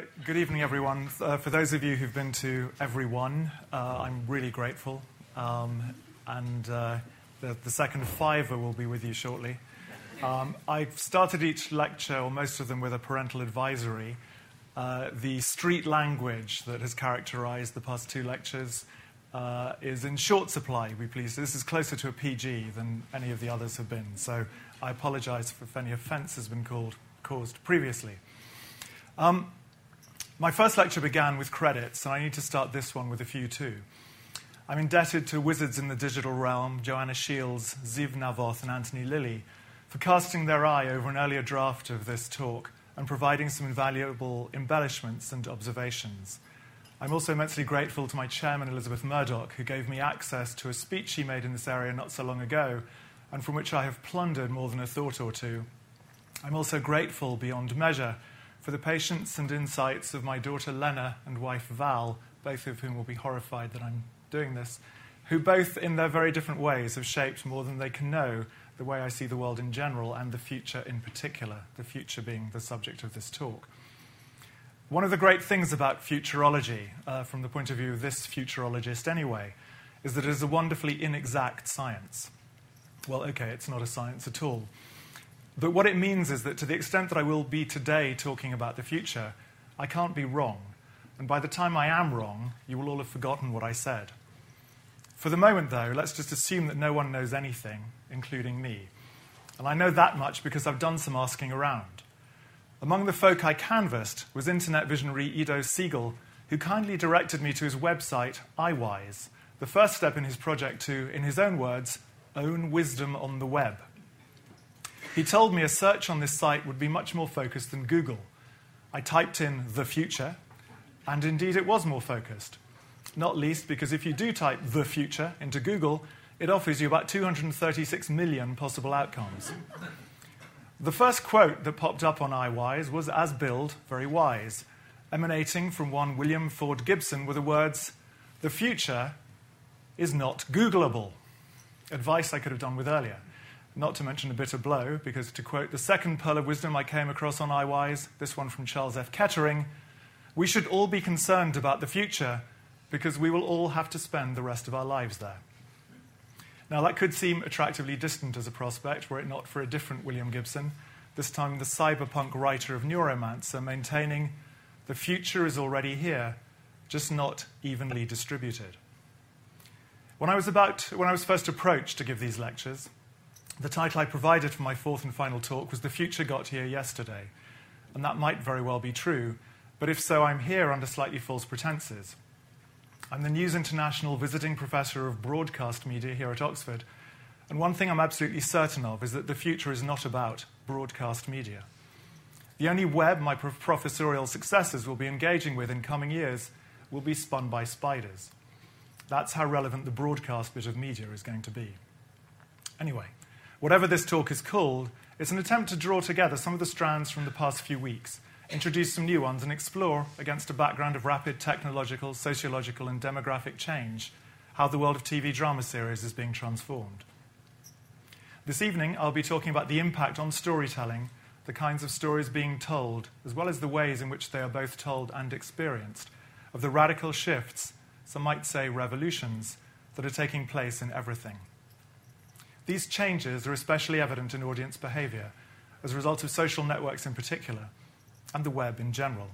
Uh, good evening, everyone. Uh, for those of you who've been to everyone, uh, I'm really grateful. Um, and uh, the, the, second fiver will be with you shortly. Um, I've started each lecture, or most of them, with a parental advisory. Uh, the street language that has characterized the past two lectures is in short supply, we please. This is closer to a PG than any of the others have been. So I apologize if any offense has been called, caused previously. Um, my first lecture began with credits, and I need to start this one with a few too. I'm indebted to wizards in the digital realm, Joanna Shields, Ziv Navoth, and Anthony Lilley, for casting their eye over an earlier draft of this talk and providing some invaluable embellishments and observations. I'm also immensely grateful to my chairman, Elizabeth Murdoch, who gave me access to a speech she made in this area not so long ago, and from which I have plundered more than a thought or two. I'm also grateful beyond measure for the patience and insights of my daughter Lena and wife Val, both of whom will be horrified that I'm doing this, who both, in their very different ways, have shaped more than they can know the way I see the world in general and the future in particular, the future being the subject of this talk. One of the great things about futurology, uh, from the point of view of this futurologist anyway, is that it is a wonderfully inexact science. Well, okay, it's not a science at all. But what it means is that to the extent that I will be today talking about the future, I can't be wrong. And by the time I am wrong, you will all have forgotten what I said. For the moment, though, let's just assume that no one knows anything, including me. And I know that much because I've done some asking around. Among the folk I canvassed was internet visionary Ido Siegel, who kindly directed me to his website, iWise, the first step in his project to, in his own words, own wisdom on the web. He told me a search on this site would be much more focused than Google. I typed in the future, and indeed it was more focused. Not least because if you do type the future into Google, it offers you about 236 million possible outcomes. The first quote that popped up on iWise was, as billed, very wise, emanating from one William Ford Gibson with the words, The future is not Googleable. Advice I could have done with earlier. Not to mention a bitter blow, because to quote the second pearl of wisdom I came across on iWise, this one from Charles F. Kettering, we should all be concerned about the future because we will all have to spend the rest of our lives there. Now, that could seem attractively distant as a prospect, were it not for a different William Gibson, this time the cyberpunk writer of Neuromancer, maintaining the future is already here, just not evenly distributed. When I was, about, when I was first approached to give these lectures, the title I provided for my fourth and final talk was The Future Got Here Yesterday. And that might very well be true, but if so, I'm here under slightly false pretenses. I'm the News International visiting professor of broadcast media here at Oxford, and one thing I'm absolutely certain of is that the future is not about broadcast media. The only web my professorial successors will be engaging with in coming years will be spun by spiders. That's how relevant the broadcast bit of media is going to be. Anyway, Whatever this talk is called, it's an attempt to draw together some of the strands from the past few weeks, introduce some new ones, and explore, against a background of rapid technological, sociological, and demographic change, how the world of TV drama series is being transformed. This evening, I'll be talking about the impact on storytelling, the kinds of stories being told, as well as the ways in which they are both told and experienced, of the radical shifts, some might say revolutions, that are taking place in everything. These changes are especially evident in audience behavior as a result of social networks in particular, and the web in general.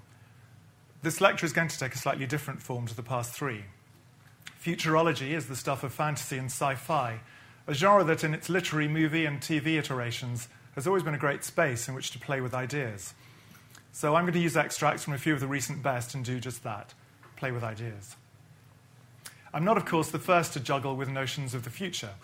This lecture is going to take a slightly different form to the past three. Futurology is the stuff of fantasy and sci fi, a genre that, in its literary, movie, and TV iterations, has always been a great space in which to play with ideas. So I'm going to use extracts from a few of the recent best and do just that play with ideas. I'm not, of course, the first to juggle with notions of the future.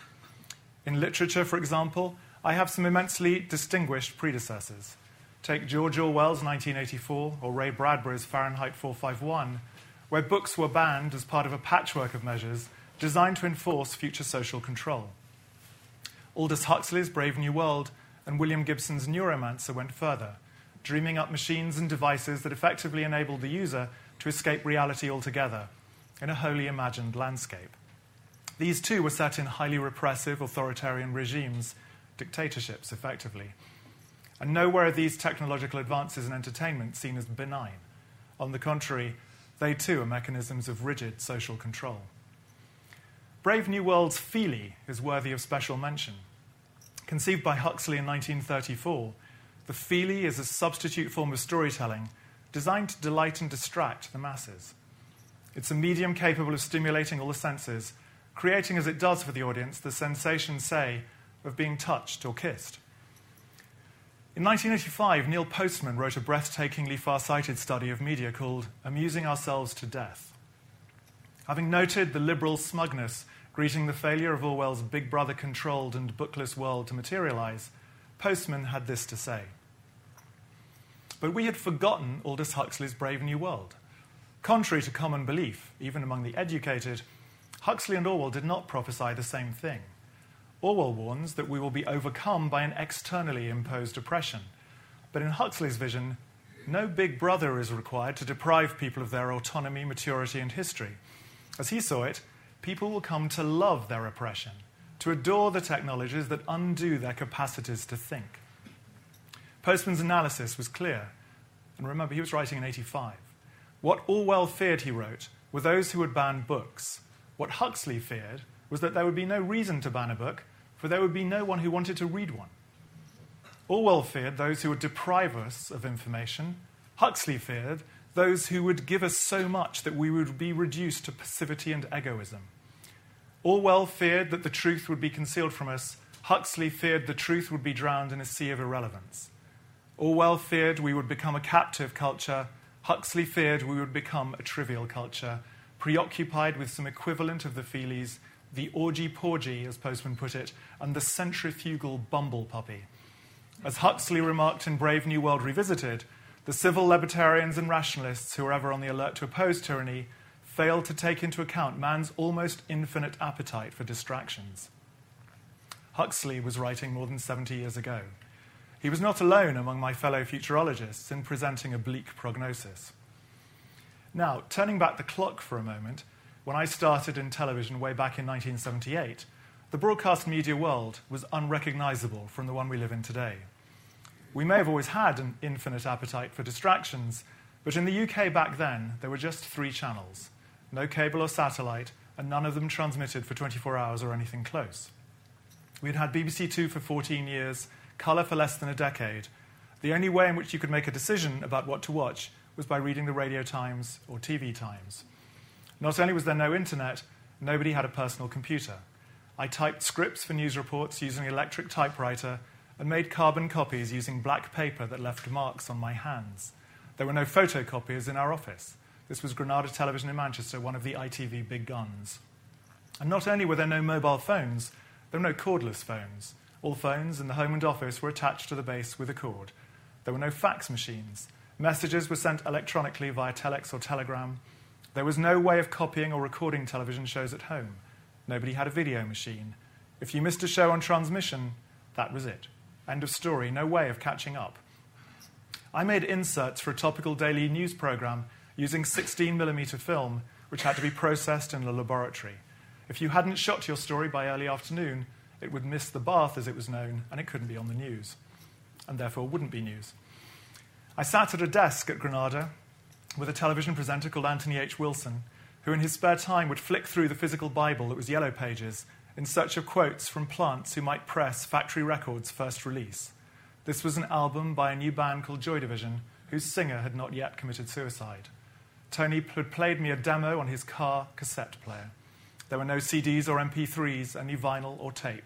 In literature, for example, I have some immensely distinguished predecessors. Take George Orwell's 1984 or Ray Bradbury's Fahrenheit 451, where books were banned as part of a patchwork of measures designed to enforce future social control. Aldous Huxley's Brave New World and William Gibson's Neuromancer went further, dreaming up machines and devices that effectively enabled the user to escape reality altogether in a wholly imagined landscape. These too were set in highly repressive authoritarian regimes, dictatorships, effectively. And nowhere are these technological advances in entertainment seen as benign. On the contrary, they too are mechanisms of rigid social control. Brave New World's Feelie is worthy of special mention. Conceived by Huxley in 1934, the Feelie is a substitute form of storytelling designed to delight and distract the masses. It's a medium capable of stimulating all the senses, creating as it does for the audience the sensation, say, of being touched or kissed. In 1985, Neil Postman wrote a breathtakingly far sighted study of media called Amusing Ourselves to Death. Having noted the liberal smugness greeting the failure of Orwell's Big Brother controlled and bookless world to materialize, Postman had this to say. But we had forgotten Aldous Huxley's Brave New World. Contrary to common belief, even among the educated, Huxley and Orwell did not prophesy the same thing. Orwell warns that we will be overcome by an externally imposed oppression. But in Huxley's vision, no big brother is required to deprive people of their autonomy, maturity, and history. As he saw it, people will come to love their oppression, to adore the technologies that undo their capacities to think. Postman's analysis was clear. And remember, he was writing in 85. What Orwell feared, he wrote, were those who would ban books. What Huxley feared was that there would be no reason to ban a book for there would be no one who wanted to read one. Orwell feared those who would deprive us of information. Huxley feared those who would give us so much that we would be reduced to passivity and egoism. Orwell feared that the truth would be concealed from us. Huxley feared the truth would be drowned in a sea of irrelevance. Orwell feared we would become a captive culture. Huxley feared we would become a trivial culture, preoccupied with some equivalent of the Feelies the orgy porgy, as Postman put it, and the centrifugal bumble puppy. As Huxley remarked in Brave New World Revisited, the civil libertarians and rationalists who are ever on the alert to oppose tyranny fail to take into account man's almost infinite appetite for distractions. Huxley was writing more than 70 years ago. He was not alone among my fellow futurologists in presenting a bleak prognosis. Now, turning back the clock for a moment, when I started in television way back in 1978, the broadcast media world was unrecognizable from the one we live in today. We may have always had an infinite appetite for distractions, but in the UK back then, there were just three channels no cable or satellite, and none of them transmitted for 24 hours or anything close. We had had BBC Two for 14 years, colour for less than a decade. The only way in which you could make a decision about what to watch was by reading the Radio Times or TV Times. Not only was there no internet, nobody had a personal computer. I typed scripts for news reports using an electric typewriter and made carbon copies using black paper that left marks on my hands. There were no photocopiers in our office. This was Granada Television in Manchester, one of the ITV big guns. And not only were there no mobile phones, there were no cordless phones. All phones in the home and office were attached to the base with a cord. There were no fax machines. Messages were sent electronically via telex or telegram. There was no way of copying or recording television shows at home. Nobody had a video machine. If you missed a show on transmission, that was it. End of story, no way of catching up. I made inserts for a topical daily news program using 16mm film, which had to be processed in the laboratory. If you hadn't shot your story by early afternoon, it would miss the bath, as it was known, and it couldn't be on the news, and therefore wouldn't be news. I sat at a desk at Granada with a television presenter called Anthony H. Wilson, who in his spare time would flick through the physical Bible that was yellow pages in search of quotes from plants who might press Factory Records' first release. This was an album by a new band called Joy Division, whose singer had not yet committed suicide. Tony had played me a demo on his car cassette player. There were no CDs or MP3s, only vinyl or tape.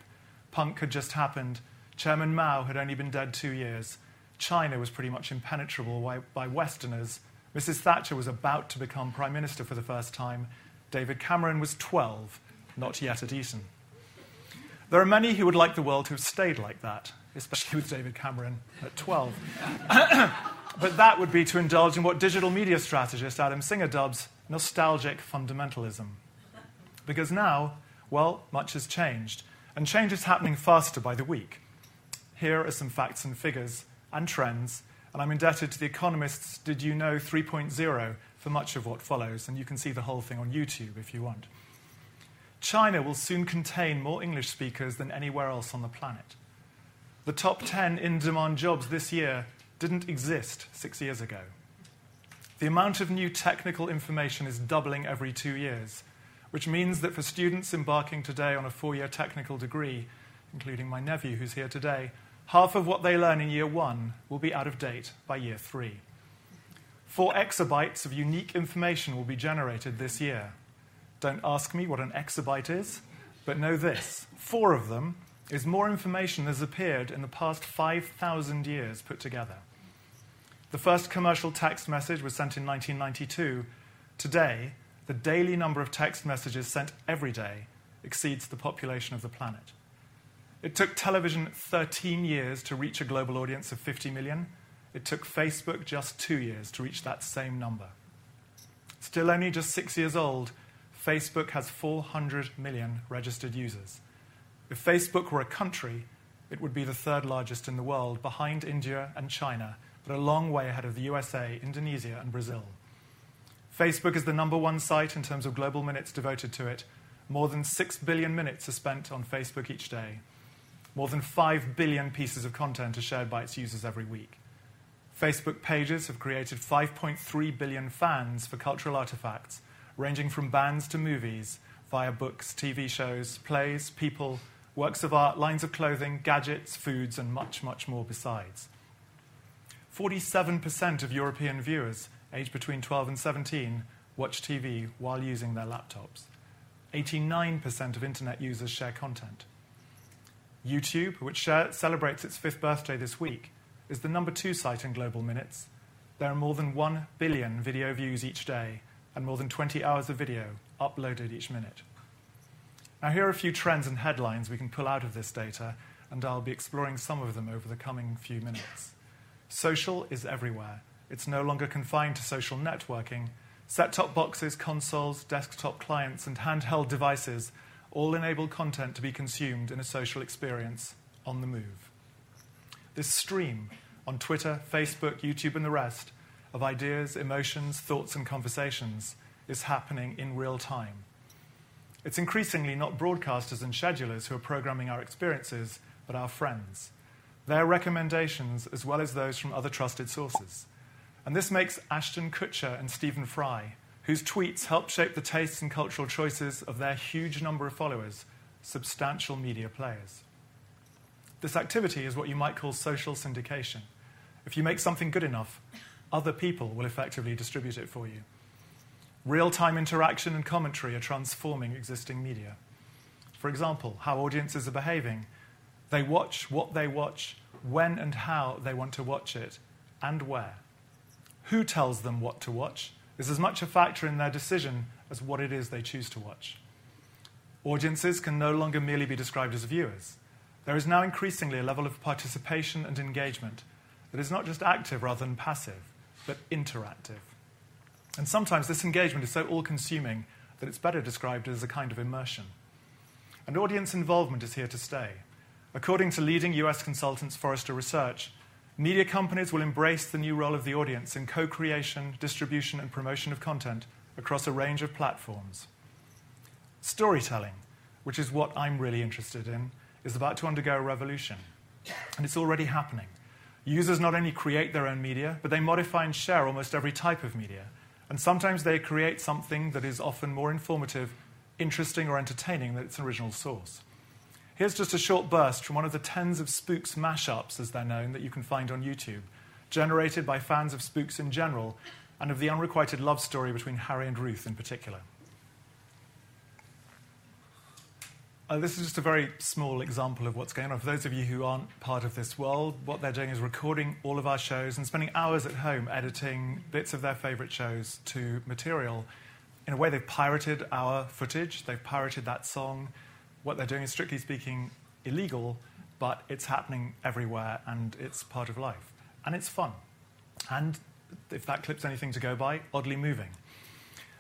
Punk had just happened. Chairman Mao had only been dead two years. China was pretty much impenetrable by, by Westerners, Mrs. Thatcher was about to become Prime Minister for the first time. David Cameron was 12, not yet at Eton. There are many who would like the world to have stayed like that, especially with David Cameron at 12. but that would be to indulge in what digital media strategist Adam Singer dubs nostalgic fundamentalism. Because now, well, much has changed, and change is happening faster by the week. Here are some facts and figures and trends and I'm indebted to The Economist's Did You Know 3.0 for much of what follows, and you can see the whole thing on YouTube if you want. China will soon contain more English speakers than anywhere else on the planet. The top 10 in demand jobs this year didn't exist six years ago. The amount of new technical information is doubling every two years, which means that for students embarking today on a four year technical degree, including my nephew who's here today, half of what they learn in year one will be out of date by year three. Four exabytes of unique information will be generated this year. Don't ask me what an exabyte is, but know this four of them is more information than has appeared in the past 5,000 years put together. The first commercial text message was sent in 1992. Today, the daily number of text messages sent every day exceeds the population of the planet. It took television 13 years to reach a global audience of 50 million. It took Facebook just two years to reach that same number. Still only just six years old, Facebook has 400 million registered users. If Facebook were a country, it would be the third largest in the world, behind India and China, but a long way ahead of the USA, Indonesia, and Brazil. Facebook is the number one site in terms of global minutes devoted to it. More than 6 billion minutes are spent on Facebook each day. More than 5 billion pieces of content are shared by its users every week. Facebook pages have created 5.3 billion fans for cultural artifacts, ranging from bands to movies, via books, TV shows, plays, people, works of art, lines of clothing, gadgets, foods, and much, much more besides. 47% of European viewers aged between 12 and 17 watch TV while using their laptops. 89% of internet users share content. YouTube, which celebrates its fifth birthday this week, is the number two site in global minutes. There are more than 1 billion video views each day and more than 20 hours of video uploaded each minute. Now, here are a few trends and headlines we can pull out of this data, and I'll be exploring some of them over the coming few minutes. Social is everywhere. It's no longer confined to social networking. Set top boxes, consoles, desktop clients, and handheld devices all enable content to be consumed in a social experience on the move. This stream on Twitter, Facebook, YouTube, and the rest of ideas, emotions, thoughts, and conversations is happening in real time. It's increasingly not broadcasters and schedulers who are programming our experiences, but our friends. Their recommendations, as well as those from other trusted sources. And this makes Ashton Kutcher and Stephen Fry whose tweets help shape the tastes and cultural choices of their huge number of followers, substantial media players. This activity is what you might call social syndication. If you make something good enough, other people will effectively distribute it for you. Real time interaction and commentary are transforming existing media. For example, how audiences are behaving. They watch what they watch, when and how they want to watch it, and where. Who tells them what to watch, is as much a factor in their decision as what it is they choose to watch. Audiences can no longer merely be described as viewers. There is now increasingly a level of participation and engagement that is not just active rather than passive, but interactive. And sometimes this engagement is so all consuming that it's better described as a kind of immersion. And audience involvement is here to stay. According to leading US consultants Forrester Research, Media companies will embrace the new role of the audience in co creation, distribution, and promotion of content across a range of platforms. Storytelling, which is what I'm really interested in, is about to undergo a revolution. And it's already happening. Users not only create their own media, but they modify and share almost every type of media. And sometimes they create something that is often more informative, interesting, or entertaining than its original source. Here's just a short burst from one of the tens of Spooks mashups, as they're known, that you can find on YouTube, generated by fans of Spooks in general and of the unrequited love story between Harry and Ruth in particular. Uh, this is just a very small example of what's going on. For those of you who aren't part of this world, what they're doing is recording all of our shows and spending hours at home editing bits of their favorite shows to material. In a way, they've pirated our footage, they've pirated that song, what they're doing is strictly speaking illegal, but it's happening everywhere and it's part of life. And it's fun. And if that clip's anything to go by, oddly moving.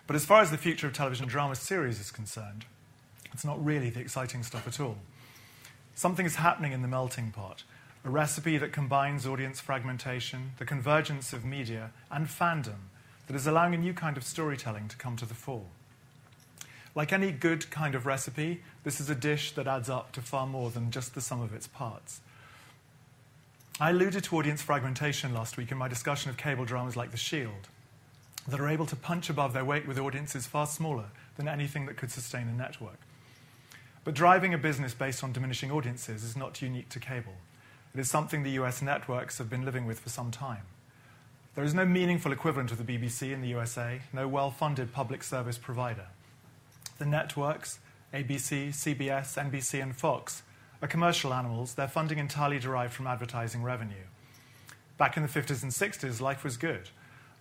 But as far as the future of television drama series is concerned, it's not really the exciting stuff at all. Something is happening in the melting pot, a recipe that combines audience fragmentation, the convergence of media, and fandom that is allowing a new kind of storytelling to come to the fore. Like any good kind of recipe, this is a dish that adds up to far more than just the sum of its parts. I alluded to audience fragmentation last week in my discussion of cable dramas like The Shield. that are able to punch above their weight with audiences far smaller than anything that could sustain a network. But driving a business based on diminishing audiences is not unique to cable. It is something the US networks have been living with for some time. There is no meaningful equivalent of the BBC in the USA, no well funded public service provider. The networks, ABC, CBS, NBC, and Fox, are commercial animals, their funding entirely derived from advertising revenue. Back in the 50s and 60s, life was good.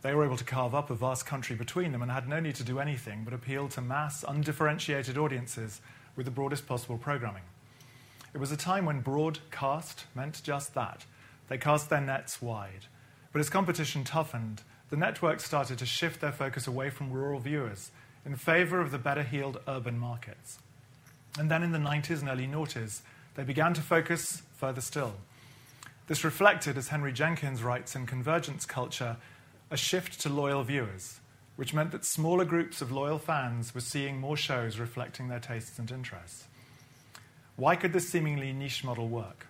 They were able to carve up a vast country between them and had no need to do anything but appeal to mass, undifferentiated audiences with the broadest possible programming. It was a time when broadcast meant just that. They cast their nets wide. But as competition toughened, the networks started to shift their focus away from rural viewers in favor of the better heeled urban markets. And then in the 90s and early noughties, they began to focus further still. This reflected, as Henry Jenkins writes in Convergence Culture, a shift to loyal viewers, which meant that smaller groups of loyal fans were seeing more shows reflecting their tastes and interests. Why could this seemingly niche model work?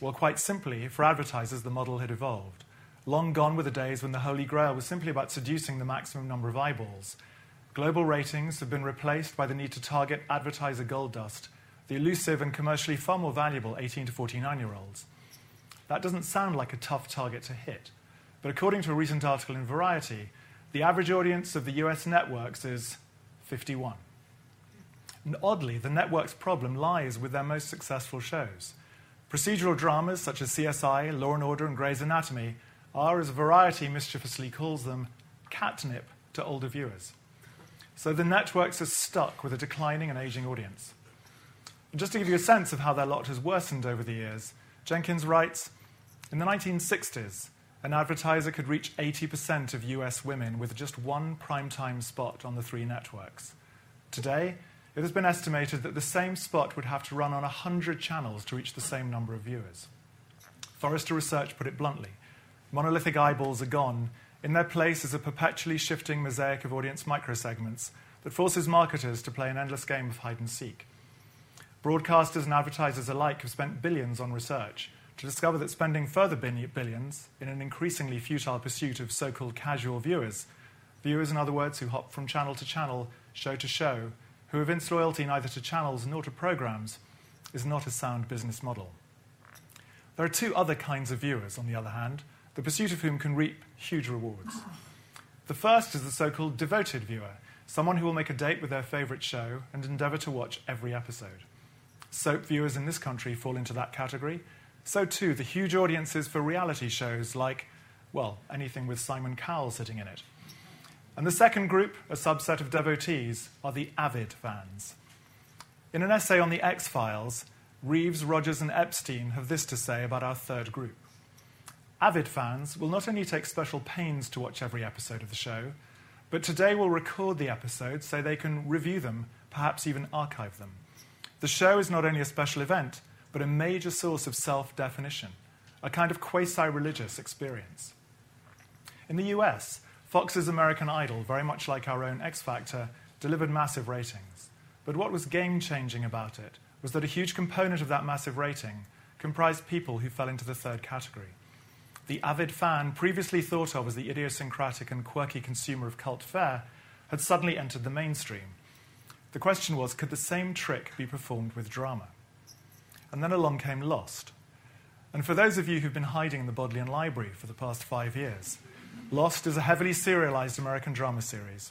Well, quite simply, for advertisers, the model had evolved. Long gone were the days when the Holy Grail was simply about seducing the maximum number of eyeballs. Global ratings have been replaced by the need to target advertiser gold dust, the elusive and commercially far more valuable 18 to 49 year olds. That doesn't sound like a tough target to hit. But according to a recent article in Variety, the average audience of the US networks is 51. And oddly, the network's problem lies with their most successful shows. Procedural dramas such as CSI, Law and Order, and Grey's Anatomy are, as Variety mischievously calls them, catnip to older viewers. So the networks are stuck with a declining and aging audience. And just to give you a sense of how their lot has worsened over the years, Jenkins writes In the 1960s, an advertiser could reach 80% of US women with just one primetime spot on the three networks. Today, it has been estimated that the same spot would have to run on 100 channels to reach the same number of viewers. Forrester Research put it bluntly monolithic eyeballs are gone. In their place is a perpetually shifting mosaic of audience microsegments that forces marketers to play an endless game of hide and seek. Broadcasters and advertisers alike have spent billions on research to discover that spending further billions in an increasingly futile pursuit of so called casual viewers, viewers, in other words, who hop from channel to channel, show to show, who evince loyalty neither to channels nor to programs, is not a sound business model. There are two other kinds of viewers, on the other hand, the pursuit of whom can reap huge rewards. The first is the so called devoted viewer, someone who will make a date with their favourite show and endeavour to watch every episode. Soap viewers in this country fall into that category, so too the huge audiences for reality shows like, well, anything with Simon Cowell sitting in it. And the second group, a subset of devotees, are the avid fans. In an essay on the X Files, Reeves, Rogers, and Epstein have this to say about our third group. Avid fans will not only take special pains to watch every episode of the show, but today will record the episodes so they can review them, perhaps even archive them. The show is not only a special event, but a major source of self definition, a kind of quasi religious experience. In the US, Fox's American Idol, very much like our own X Factor, delivered massive ratings. But what was game changing about it was that a huge component of that massive rating comprised people who fell into the third category. The avid fan, previously thought of as the idiosyncratic and quirky consumer of cult fare, had suddenly entered the mainstream. The question was could the same trick be performed with drama? and then along came Lost. And for those of you who've been hiding in the Bodleian Library for the past five years, Lost is a heavily serialized American drama series.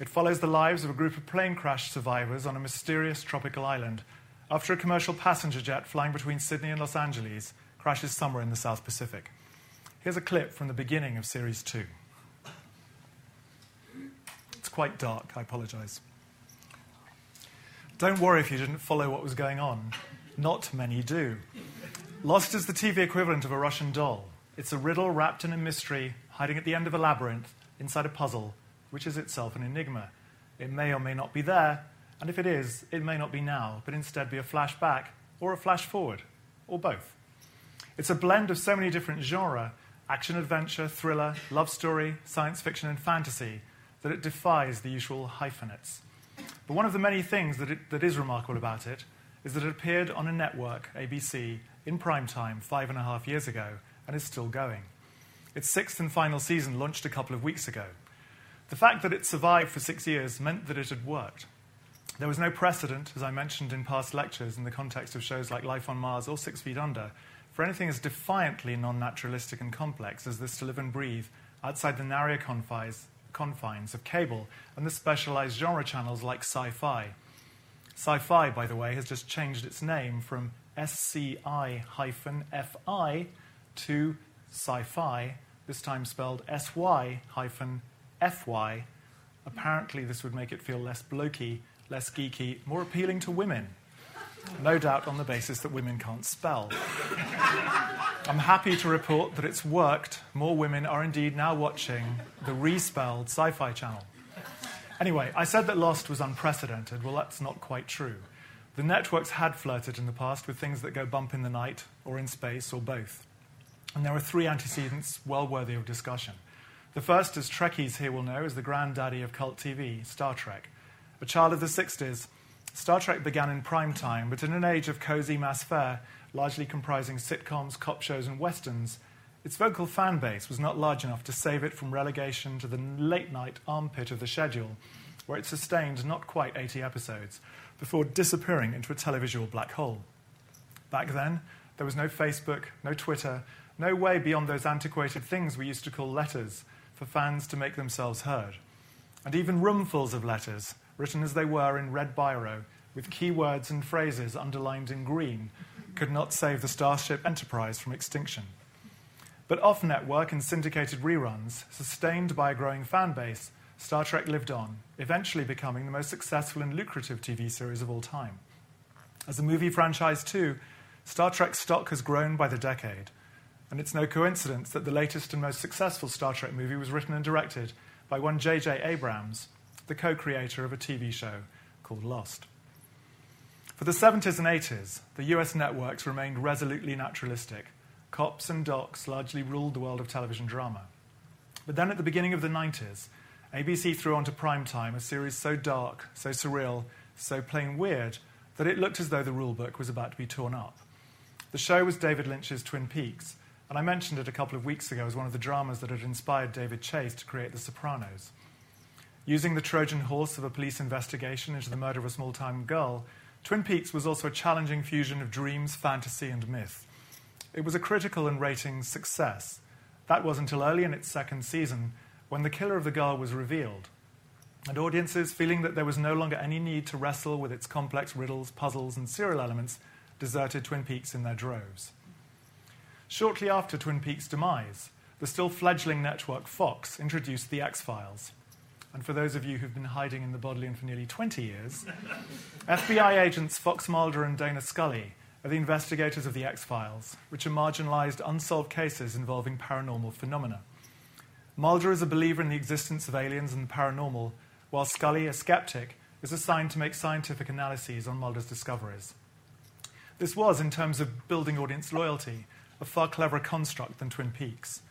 It follows the lives of a group of plane crash survivors on a mysterious tropical island after a commercial passenger jet flying between Sydney and Los Angeles crashes somewhere in the South Pacific. Here's a clip from the beginning of series two. It's quite dark, I apologize. Don't worry if you didn't follow what was going on. Not many do. Lost is the TV equivalent of a Russian doll. It's a riddle wrapped in a mystery, hiding at the end of a labyrinth, inside a puzzle, which is itself an enigma. It may or may not be there, and if it is, it may not be now, but instead be a flashback or a flash forward, or both. It's a blend of so many different genres action adventure, thriller, love story, science fiction, and fantasy that it defies the usual hyphenates. But one of the many things that, it, that is remarkable about it is that it appeared on a network, ABC, in prime time five and a half years ago and is still going. Its sixth and final season launched a couple of weeks ago. The fact that it survived for six years meant that it had worked. There was no precedent, as I mentioned in past lectures, in the context of shows like Life on Mars or Six Feet Under, for anything as defiantly non naturalistic and complex as this to live and breathe outside the narrow confines, confines of cable and the specialized genre channels like sci fi. Sci fi, by the way, has just changed its name from SCI FI to sci fi, this time spelled SY FY. Apparently, this would make it feel less blokey, less geeky, more appealing to women. No doubt on the basis that women can't spell. I'm happy to report that it's worked. More women are indeed now watching the respelled sci fi channel. Anyway, I said that Lost was unprecedented. Well, that's not quite true. The networks had flirted in the past with things that go bump in the night, or in space, or both. And there are three antecedents well worthy of discussion. The first, as Trekkies here will know, is the granddaddy of cult TV, Star Trek. A child of the 60s, Star Trek began in prime time, but in an age of cozy mass fare, largely comprising sitcoms, cop shows, and westerns, its vocal fan base was not large enough to save it from relegation to the late night armpit of the schedule, where it sustained not quite 80 episodes before disappearing into a televisual black hole. Back then, there was no Facebook, no Twitter, no way beyond those antiquated things we used to call letters for fans to make themselves heard. And even roomfuls of letters written as they were in red biro, with keywords and phrases underlined in green, could not save the Starship Enterprise from extinction. But off network and syndicated reruns, sustained by a growing fan base, Star Trek lived on, eventually becoming the most successful and lucrative TV series of all time. As a movie franchise, too, Star Trek's stock has grown by the decade, and it's no coincidence that the latest and most successful Star Trek movie was written and directed by one J.J. Abrams, the co creator of a TV show called Lost. For the 70s and 80s, the US networks remained resolutely naturalistic. Cops and docs largely ruled the world of television drama. But then at the beginning of the 90s, ABC threw onto primetime a series so dark, so surreal, so plain weird that it looked as though the rulebook was about to be torn up. The show was David Lynch's Twin Peaks, and I mentioned it a couple of weeks ago as one of the dramas that had inspired David Chase to create The Sopranos. Using the Trojan horse of a police investigation into the murder of a small town girl, Twin Peaks was also a challenging fusion of dreams, fantasy, and myth. It was a critical and ratings success. That was until early in its second season, when the killer of the girl was revealed. And audiences, feeling that there was no longer any need to wrestle with its complex riddles, puzzles, and serial elements, deserted Twin Peaks in their droves. Shortly after Twin Peaks' demise, the still fledgling network Fox introduced The X Files and for those of you who've been hiding in the Bodleian for nearly 20 years, FBI agents Fox Mulder and Dana Scully are the investigators of the X Files, which are marginalized, unsolved cases involving paranormal phenomena. Mulder is a believer in the existence of aliens and the paranormal, while Scully, a skeptic, is assigned to make scientific analyses on Mulder's discoveries. This was, in terms of building audience loyalty, a far cleverer construct than Twin Peaks.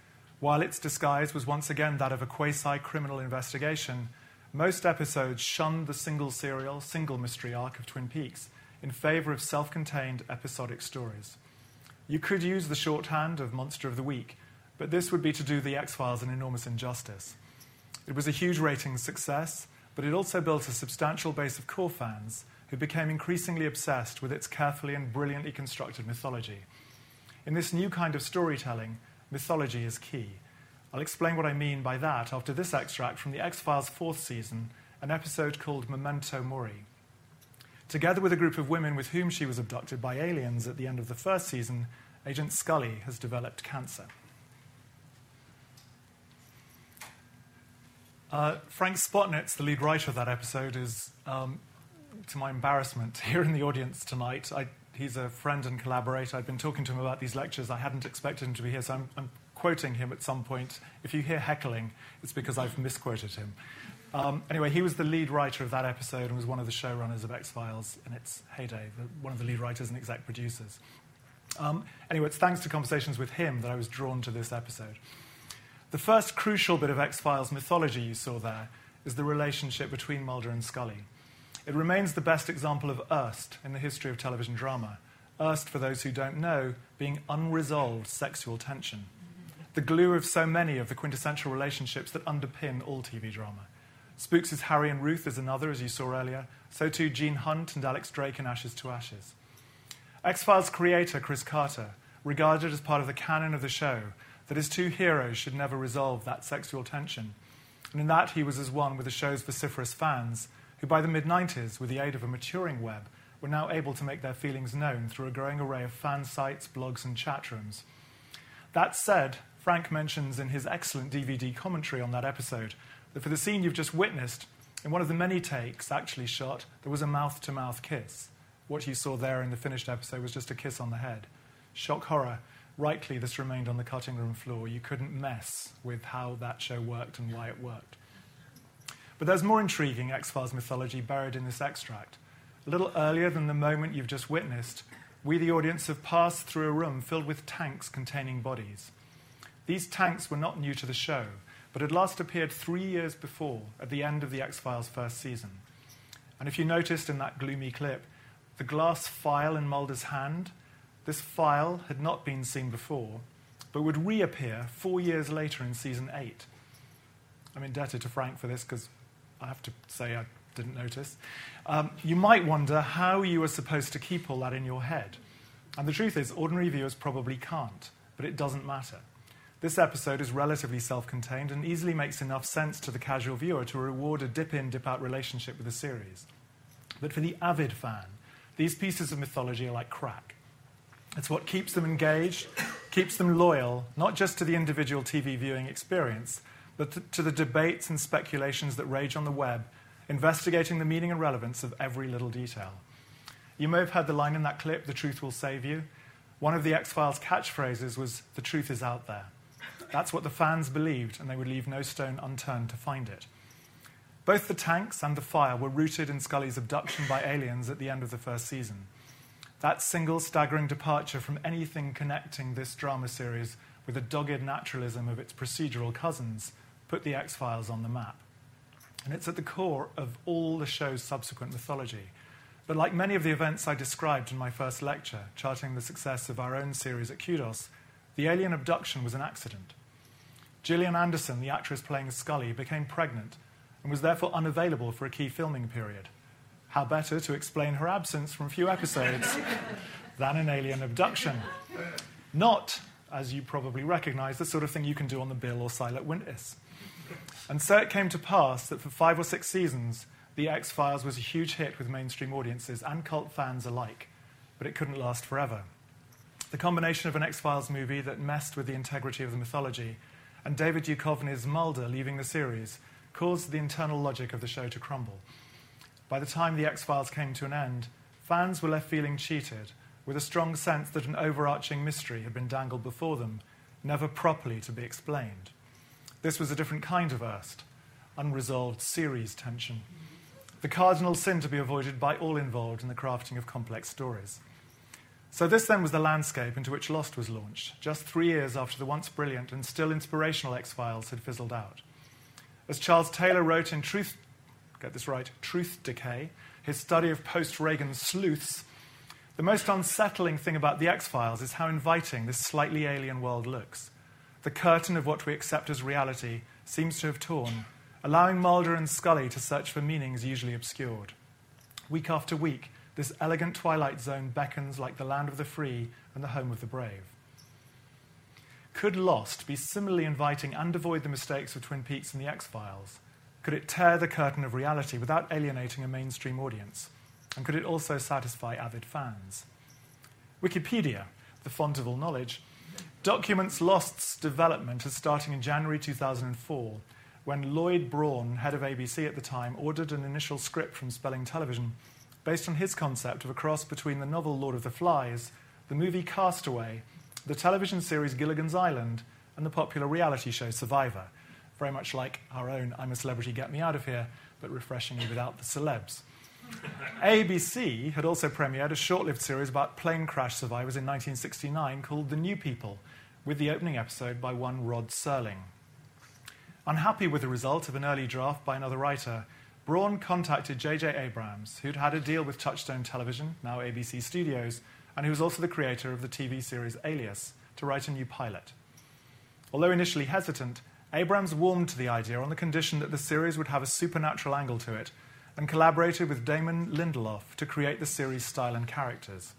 While its disguise was once again that of a quasi criminal investigation, most episodes shunned the single serial, single mystery arc of Twin Peaks in favor of self contained episodic stories. You could use the shorthand of Monster of the Week, but this would be to do The X Files an enormous injustice. It was a huge ratings success, but it also built a substantial base of core fans who became increasingly obsessed with its carefully and brilliantly constructed mythology. In this new kind of storytelling, mythology is key. I'll explain what I mean by that after this extract from the X Files fourth season, an episode called Memento Mori. Together with a group of women with whom she was abducted by aliens at the end of the first season, Agent Scully has developed cancer. Uh, Frank Spotnitz, the lead writer of that episode, is, um, to my embarrassment, here in the audience tonight. I he's a friend and collaborator. I've been talking to him about these lectures. I hadn't expected him to be here, so I'm, I'm quoting him at some point. If you hear heckling, it's because I've misquoted him. Um, anyway, he was the lead writer of that episode and was one of the showrunners of X Files in its heyday, one of the lead writers and exec producers. Um, anyway, it's thanks to conversations with him that I was drawn to this episode. The first crucial bit of X Files mythology you saw there is the relationship between Mulder and Scully. It remains the best example of URST in the history of television drama. URST, for those who don't know, being unresolved sexual tension. the glue of so many of the quintessential relationships that underpin all TV drama. Spooks' Harry and Ruth is another, as you saw earlier. So too Gene Hunt and Alex Drake in Ashes to Ashes. X Files creator Chris Carter regarded as part of the canon of the show that his two heroes should never resolve that sexual tension. And in that, he was as one with the show's vociferous fans, who by the mid 90s, with the aid of a maturing web, were now able to make their feelings known through a growing array of fan sites, blogs, and chat rooms. That said, Frank mentions in his excellent DVD commentary on that episode that for the scene you've just witnessed, in one of the many takes actually shot, there was a mouth to mouth kiss. What you saw there in the finished episode was just a kiss on the head. Shock horror. Rightly, this remained on the cutting room floor. You couldn't mess with how that show worked and why it worked. But there's more intriguing X Files mythology buried in this extract. A little earlier than the moment you've just witnessed, we, the audience, have passed through a room filled with tanks containing bodies. These tanks were not new to the show, but had last appeared three years before, at the end of the X Files first season. And if you noticed in that gloomy clip, the glass file in Mulder's hand, this file had not been seen before, but would reappear four years later in season eight. I'm indebted to Frank for this because I have to say I didn't notice. Um, you might wonder how you are supposed to keep all that in your head. And the truth is, ordinary viewers probably can't, but it doesn't matter. This episode is relatively self contained and easily makes enough sense to the casual viewer to reward a dip in, dip out relationship with the series. But for the avid fan, these pieces of mythology are like crack. It's what keeps them engaged, keeps them loyal, not just to the individual TV viewing experience, but to the debates and speculations that rage on the web investigating the meaning and relevance of every little detail. You may have heard the line in that clip, the truth will save you. One of the X Files catchphrases was, the truth is out there. That's what the fans believed, and they would leave no stone unturned to find it. Both the tanks and the fire were rooted in Scully's abduction by aliens at the end of the first season. That single staggering departure from anything connecting this drama series with the dogged naturalism of its procedural cousins put the X Files on the map. And it's at the core of all the show's subsequent mythology. But like many of the events I described in my first lecture, charting the success of our own series at Kudos, the alien abduction was an accident. Gillian Anderson, the actress playing Scully, became pregnant and was therefore unavailable for a key filming period. How better to explain her absence from a few episodes than an alien abduction? Not, as you probably recognize, the sort of thing you can do on the bill or silent witness. And so it came to pass that for five or six seasons, The X Files was a huge hit with mainstream audiences and cult fans alike, but it couldn't last forever. The combination of an X Files movie that messed with the integrity of the mythology and David Duchovny's Mulder leaving the series caused the internal logic of the show to crumble. By the time The X Files came to an end, fans were left feeling cheated, with a strong sense that an overarching mystery had been dangled before them, never properly to be explained. This was a different kind of URST, unresolved series tension. The cardinal sin to be avoided by all involved in the crafting of complex stories. So, this then was the landscape into which Lost was launched, just three years after the once brilliant and still inspirational X Files had fizzled out. As Charles Taylor wrote in Truth, get this right, Truth Decay, his study of post Reagan sleuths, the most unsettling thing about the X Files is how inviting this slightly alien world looks the curtain of what we accept as reality seems to have torn, allowing Mulder and Scully to search for meanings usually obscured. Week after week, this elegant twilight zone beckons like the land of the free and the home of the brave. Could Lost be similarly inviting and avoid the mistakes of Twin Peaks and the X Files? Could it tear the curtain of reality without alienating a mainstream audience? And could it also satisfy avid fans? Wikipedia, the font of all knowledge, documents Lost's development as starting in January 2004, when Lloyd Braun, head of ABC at the time, ordered an initial script from Spelling Television based on his concept of a cross between the novel Lord of the Flies, the movie Castaway, the television series Gilligan's Island, and the popular reality show Survivor. Very much like our own I'm a Celebrity, Get Me Out of Here, but refreshingly without the celebs. ABC had also premiered a short lived series about plane crash survivors in 1969 called The New People, with the opening episode by one Rod Serling. Unhappy with the result of an early draft by another writer, Braun contacted J.J. Abrams, who'd had a deal with Touchstone Television, now ABC Studios, and who was also the creator of the TV series Alias, to write a new pilot. Although initially hesitant, Abrams warmed to the idea on the condition that the series would have a supernatural angle to it and collaborated with Damon Lindelof to create the series' style and characters.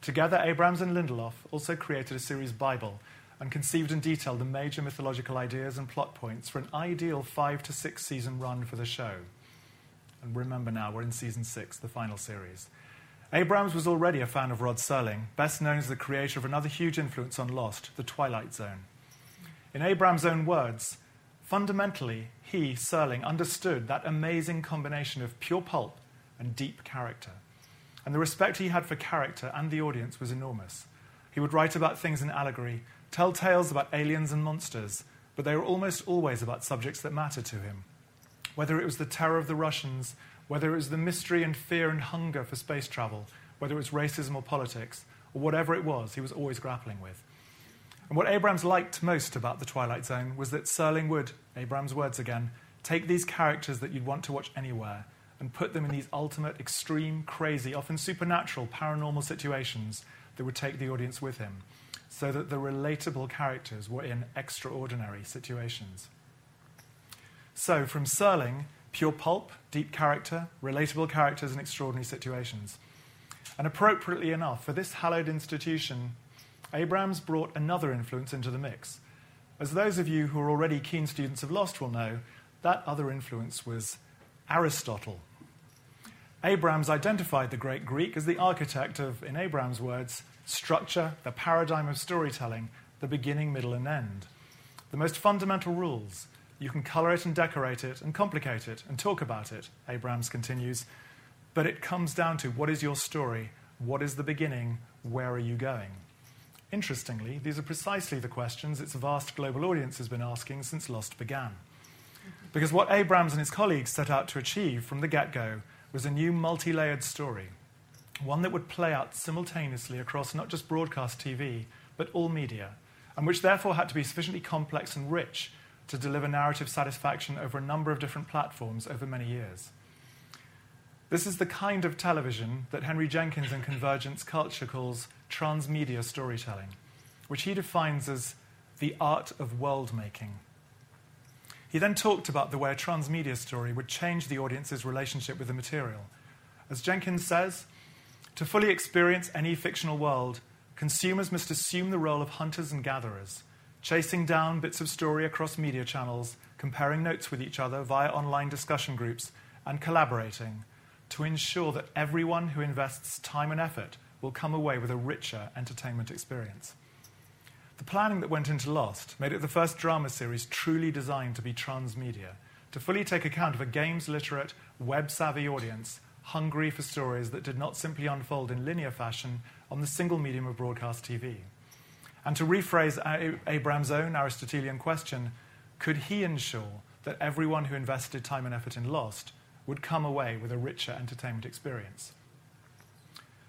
Together, Abrams and Lindelof also created a series Bible and conceived and detailed the major mythological ideas and plot points for an ideal five to six season run for the show. And remember now, we're in season six, the final series. Abrams was already a fan of Rod Serling, best known as the creator of another huge influence on Lost, The Twilight Zone. In Abrams' own words, fundamentally, he, Serling, understood that amazing combination of pure pulp and deep character. And the respect he had for character and the audience was enormous. He would write about things in allegory, tell tales about aliens and monsters, but they were almost always about subjects that mattered to him. Whether it was the terror of the Russians, whether it was the mystery and fear and hunger for space travel, whether it was racism or politics, or whatever it was, he was always grappling with. And what Abrams liked most about The Twilight Zone was that Serling would, Abrams' words again, take these characters that you'd want to watch anywhere and put them in these ultimate, extreme, crazy, often supernatural, paranormal situations that would take the audience with him, so that the relatable characters were in extraordinary situations. So, from Serling, pure pulp, deep character, relatable characters, and extraordinary situations. And appropriately enough, for this hallowed institution, Abrams brought another influence into the mix. As those of you who are already keen students of Lost will know, that other influence was Aristotle. Abrams identified the great Greek as the architect of, in Abrams' words, structure, the paradigm of storytelling, the beginning, middle, and end. The most fundamental rules. You can color it and decorate it and complicate it and talk about it, Abrams continues, but it comes down to what is your story? What is the beginning? Where are you going? Interestingly, these are precisely the questions its vast global audience has been asking since Lost began. Because what Abrams and his colleagues set out to achieve from the get go was a new multi layered story, one that would play out simultaneously across not just broadcast TV, but all media, and which therefore had to be sufficiently complex and rich to deliver narrative satisfaction over a number of different platforms over many years. This is the kind of television that Henry Jenkins in Convergence Culture calls transmedia storytelling, which he defines as the art of world making. He then talked about the way a transmedia story would change the audience's relationship with the material. As Jenkins says, to fully experience any fictional world, consumers must assume the role of hunters and gatherers, chasing down bits of story across media channels, comparing notes with each other via online discussion groups, and collaborating to ensure that everyone who invests time and effort will come away with a richer entertainment experience. The planning that went into Lost made it the first drama series truly designed to be transmedia, to fully take account of a games literate, web savvy audience hungry for stories that did not simply unfold in linear fashion on the single medium of broadcast TV. And to rephrase Abrams' own Aristotelian question, could he ensure that everyone who invested time and effort in Lost would come away with a richer entertainment experience?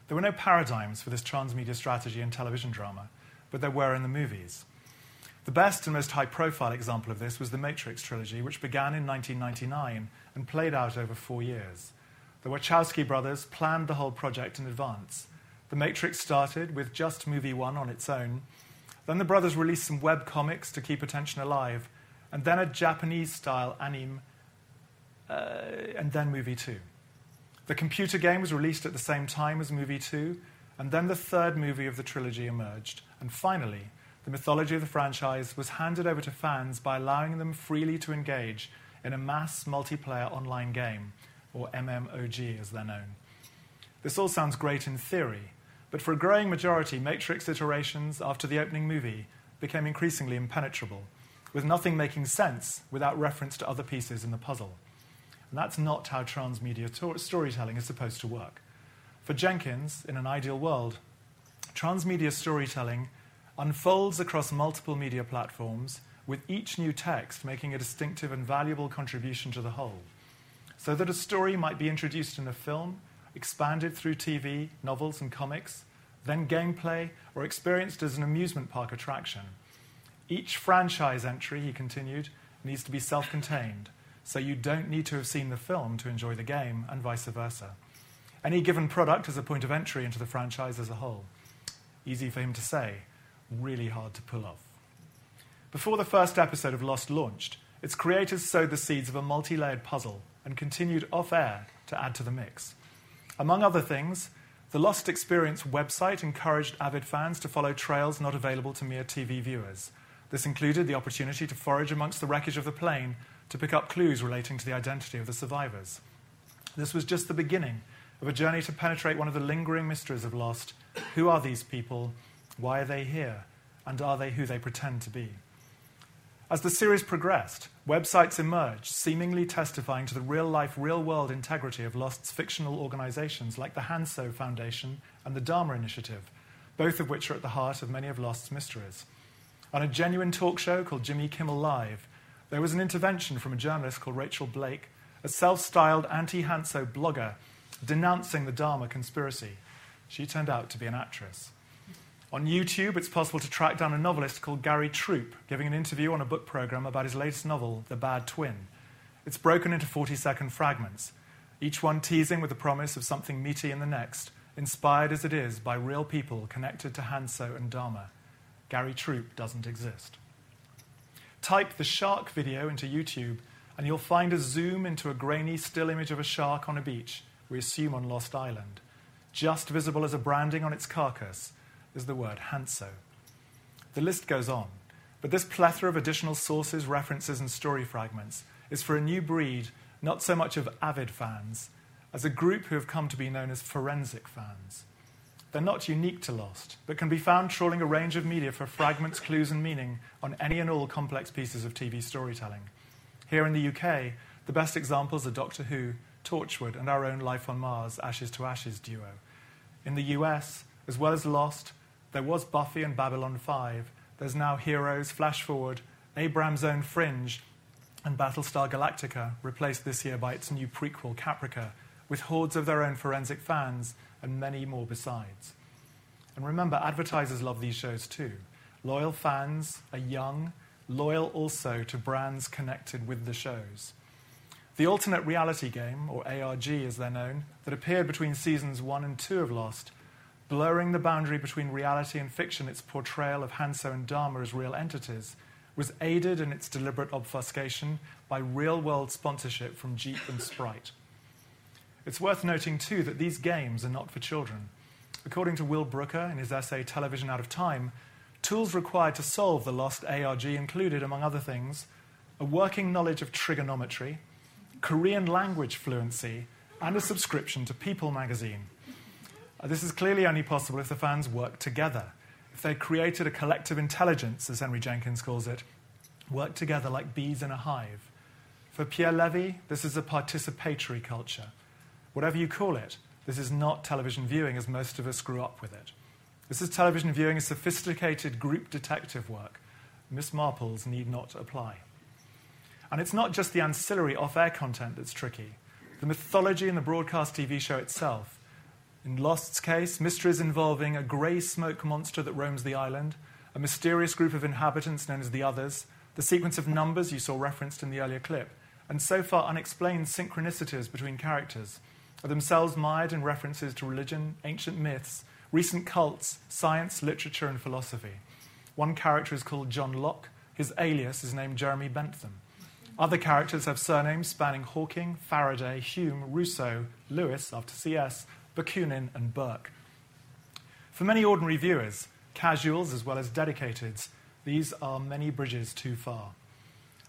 There were no paradigms for this transmedia strategy in television drama, but there were in the movies. The best and most high profile example of this was the Matrix trilogy, which began in 1999 and played out over four years. The Wachowski brothers planned the whole project in advance. The Matrix started with just movie one on its own. Then the brothers released some web comics to keep attention alive, and then a Japanese style anime, Uh, and then movie two. The computer game was released at the same time as movie two, and then the third movie of the trilogy emerged. And finally, the mythology of the franchise was handed over to fans by allowing them freely to engage in a mass multiplayer online game, or MMOG as they're known. This all sounds great in theory, but for a growing majority, Matrix iterations after the opening movie became increasingly impenetrable, with nothing making sense without reference to other pieces in the puzzle. And that's not how transmedia to- storytelling is supposed to work. For Jenkins, in an ideal world, transmedia storytelling unfolds across multiple media platforms, with each new text making a distinctive and valuable contribution to the whole. So that a story might be introduced in a film, expanded through TV, novels, and comics, then gameplay, or experienced as an amusement park attraction. Each franchise entry, he continued, needs to be self contained so you don't need to have seen the film to enjoy the game, and vice versa. Any given product is a point of entry into the franchise as a whole. Easy for him to say, really hard to pull off. Before the first episode of Lost launched, its creators sowed the seeds of a multi layered puzzle and continued off air to add to the mix. Among other things, the Lost Experience website encouraged avid fans to follow trails not available to mere TV viewers. This included the opportunity to forage amongst the wreckage of the plane to pick up clues relating to the identity of the survivors. This was just the beginning of a journey to penetrate one of the lingering mysteries of Lost. Who are these people? Why are they here? And are they who they pretend to be? As the series progressed, websites emerged, seemingly testifying to the real life, real world integrity of Lost's fictional organizations like the Hanso Foundation and the Dharma Initiative, both of which are at the heart of many of Lost's mysteries. On a genuine talk show called Jimmy Kimmel Live, there was an intervention from a journalist called Rachel Blake, a self styled anti Hanso blogger denouncing the Dharma conspiracy. She turned out to be an actress. On YouTube, it's possible to track down a novelist called Gary Troup giving an interview on a book program about his latest novel, The Bad Twin. It's broken into 40 second fragments, each one teasing with the promise of something meaty in the next, inspired as it is by real people connected to Hanso and Dharma. Gary Troup doesn't exist. Type the shark video into YouTube, and you'll find a zoom into a grainy still image of a shark on a beach, we assume on Lost Island. Just visible as a branding on its carcass is the word Hanso. The list goes on, but this plethora of additional sources, references, and story fragments is for a new breed, not so much of avid fans, as a group who have come to be known as forensic fans. They're not unique to Lost, but can be found trawling a range of media for fragments, clues, and meaning on any and all complex pieces of TV storytelling. Here in the UK, the best examples are Doctor Who, Torchwood, and our own Life on Mars, Ashes to Ashes duo. In the US, as well as Lost, there was Buffy and Babylon 5. There's now Heroes, Flash Forward, Abrams' Own Fringe, and Battlestar Galactica, replaced this year by its new prequel, Caprica, with hordes of their own forensic fans and many more besides. And remember, advertisers love these shows too. Loyal fans are young, loyal also to brands connected with the shows. The alternate reality game, or ARG as they're known, that appeared between seasons one and two of Lost, blurring the boundary between reality and fiction, its portrayal of Hanso and Dharma as real entities, was aided in its deliberate obfuscation by real world sponsorship from Jeep and Sprite. It's worth noting, too, that these games are not for children. According to Will Brooker in his essay Television Out of Time, tools required to solve the lost ARG included, among other things, a working knowledge of trigonometry, Korean language fluency, and a subscription to People magazine. Uh, this is clearly only possible if the fans work together. If they created a collective intelligence, as Henry Jenkins calls it, work together like bees in a hive. For Pierre Levy, this is a participatory culture. Whatever you call it, this is not television viewing as most of us grew up with it. This is television viewing as sophisticated group detective work. Miss Marples need not apply. And it's not just the ancillary off air content that's tricky. The mythology in the broadcast TV show itself. In Lost's case, mysteries involving a grey smoke monster that roams the island, a mysterious group of inhabitants known as the Others, the sequence of numbers you saw referenced in the earlier clip, and so far unexplained synchronicities between characters are themselves mired in references to religion, ancient myths, recent cults, science, literature, and philosophy. One character is called John Locke. His alias is named Jeremy Bentham. Other characters have surnames spanning Hawking, Faraday, Hume, Rousseau, Lewis, after C.S., Bakunin, and Burke. For many ordinary viewers, casuals as well as dedicateds, these are many bridges too far.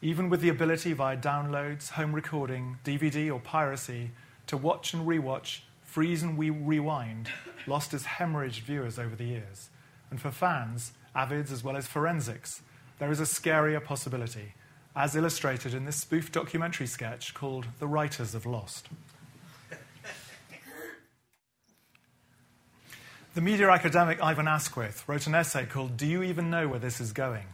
Even with the ability via downloads, home recording, DVD, or piracy to watch and rewatch, freeze and re- rewind, lost as hemorrhaged viewers over the years. And for fans, avids as well as forensics, there is a scarier possibility, as illustrated in this spoof documentary sketch called The Writers of Lost. The media academic Ivan Askwith wrote an essay called Do You Even Know Where This Is Going?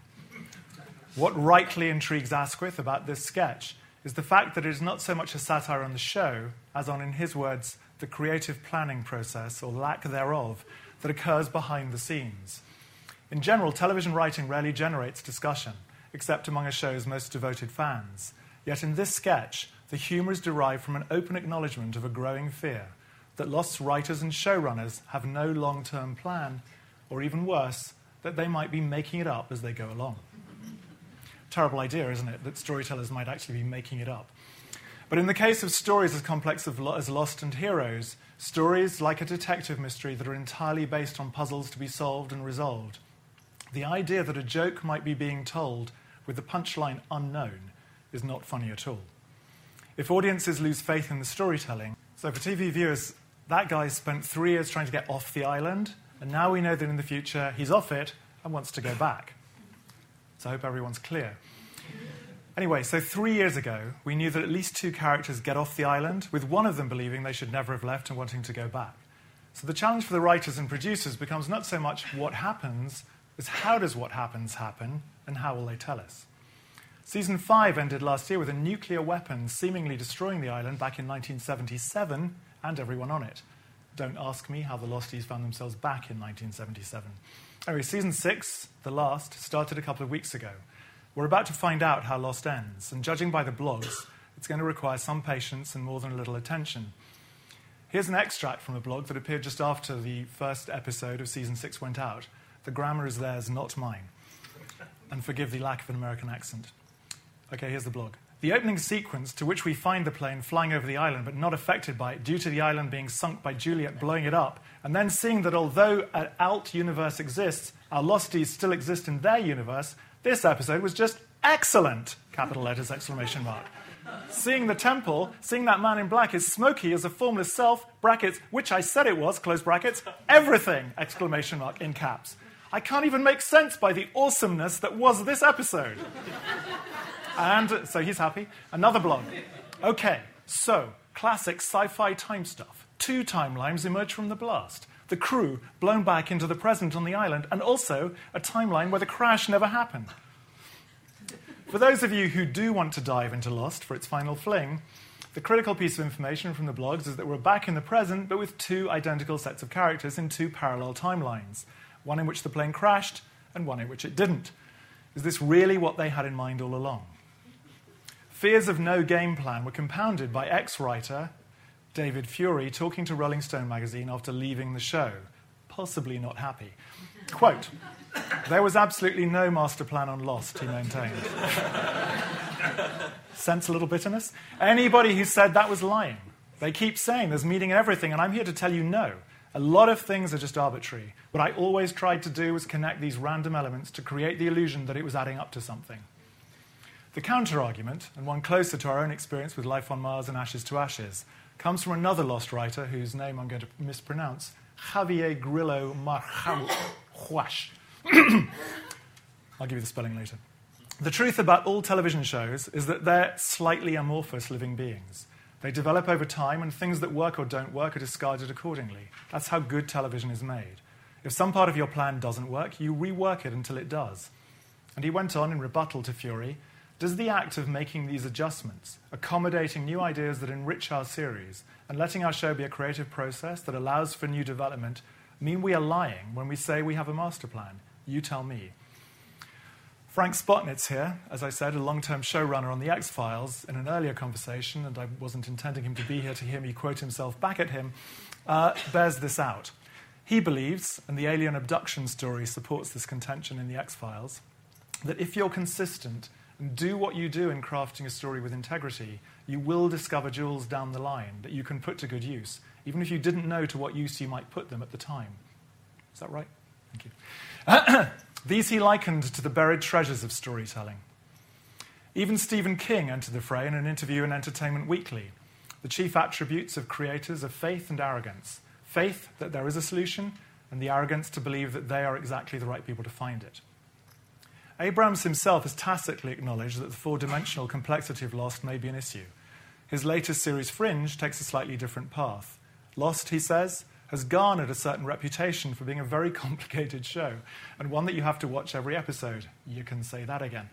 What rightly intrigues Askwith about this sketch is the fact that it is not so much a satire on the show as on, in his words, the creative planning process, or lack thereof, that occurs behind the scenes. In general, television writing rarely generates discussion, except among a show's most devoted fans. Yet in this sketch, the humour is derived from an open acknowledgement of a growing fear that Lost's writers and showrunners have no long term plan, or even worse, that they might be making it up as they go along. Terrible idea, isn't it, that storytellers might actually be making it up. But in the case of stories as complex as Lost and Heroes, stories like a detective mystery that are entirely based on puzzles to be solved and resolved, the idea that a joke might be being told with the punchline unknown is not funny at all. If audiences lose faith in the storytelling, so for TV viewers, that guy spent three years trying to get off the island, and now we know that in the future he's off it and wants to go back. So I hope everyone's clear. Anyway, so three years ago, we knew that at least two characters get off the island, with one of them believing they should never have left and wanting to go back. So the challenge for the writers and producers becomes not so much what happens, as how does what happens happen, and how will they tell us? Season 5 ended last year with a nuclear weapon seemingly destroying the island back in 1977 and everyone on it. Don't ask me how the Losties found themselves back in 1977. Anyway, season 6, the last, started a couple of weeks ago. We're about to find out how Lost ends, and judging by the blogs, it's going to require some patience and more than a little attention. Here's an extract from a blog that appeared just after the first episode of season six went out. The grammar is theirs, not mine. And forgive the lack of an American accent. Okay, here's the blog. The opening sequence, to which we find the plane flying over the island but not affected by it due to the island being sunk by Juliet blowing it up, and then seeing that although an alt universe exists, our Losties still exist in their universe, this episode was just excellent! Capital letters, exclamation mark. Seeing the temple, seeing that man in black is smoky as a formless self, brackets, which I said it was, close brackets, everything, exclamation mark, in caps. I can't even make sense by the awesomeness that was this episode. And so he's happy. Another blog. Okay, so classic sci fi time stuff. Two timelines emerge from the blast the crew blown back into the present on the island, and also a timeline where the crash never happened. For those of you who do want to dive into Lost for its final fling, the critical piece of information from the blogs is that we're back in the present, but with two identical sets of characters in two parallel timelines one in which the plane crashed and one in which it didn't. Is this really what they had in mind all along? Fears of no game plan were compounded by ex writer David Fury talking to Rolling Stone magazine after leaving the show, possibly not happy. Quote, there was absolutely no master plan on Lost, he maintained. Sense a little bitterness? Anybody who said that was lying. They keep saying there's meaning in everything, and I'm here to tell you no. A lot of things are just arbitrary. What I always tried to do was connect these random elements to create the illusion that it was adding up to something. The counter argument, and one closer to our own experience with Life on Mars and Ashes to Ashes, comes from another lost writer whose name I'm going to mispronounce Javier Grillo Marxuach. I'll give you the spelling later. The truth about all television shows is that they're slightly amorphous living beings. They develop over time, and things that work or don't work are discarded accordingly. That's how good television is made. If some part of your plan doesn't work, you rework it until it does. And he went on in rebuttal to Fury does the act of making these adjustments, accommodating new ideas that enrich our series, and letting our show be a creative process that allows for new development mean we are lying when we say we have a master plan? You tell me. Frank Spotnitz here, as I said, a long term showrunner on The X Files, in an earlier conversation, and I wasn't intending him to be here to hear me quote himself back at him, uh, bears this out. He believes, and the alien abduction story supports this contention in The X Files, that if you're consistent and do what you do in crafting a story with integrity, you will discover jewels down the line that you can put to good use, even if you didn't know to what use you might put them at the time. Is that right? Thank you. These he likened to the buried treasures of storytelling. Even Stephen King entered the fray in an interview in Entertainment Weekly. The chief attributes of creators are faith and arrogance faith that there is a solution, and the arrogance to believe that they are exactly the right people to find it. Abrams himself has tacitly acknowledged that the four dimensional complexity of Lost may be an issue. His latest series, Fringe, takes a slightly different path. Lost, he says, has garnered a certain reputation for being a very complicated show, and one that you have to watch every episode. You can say that again.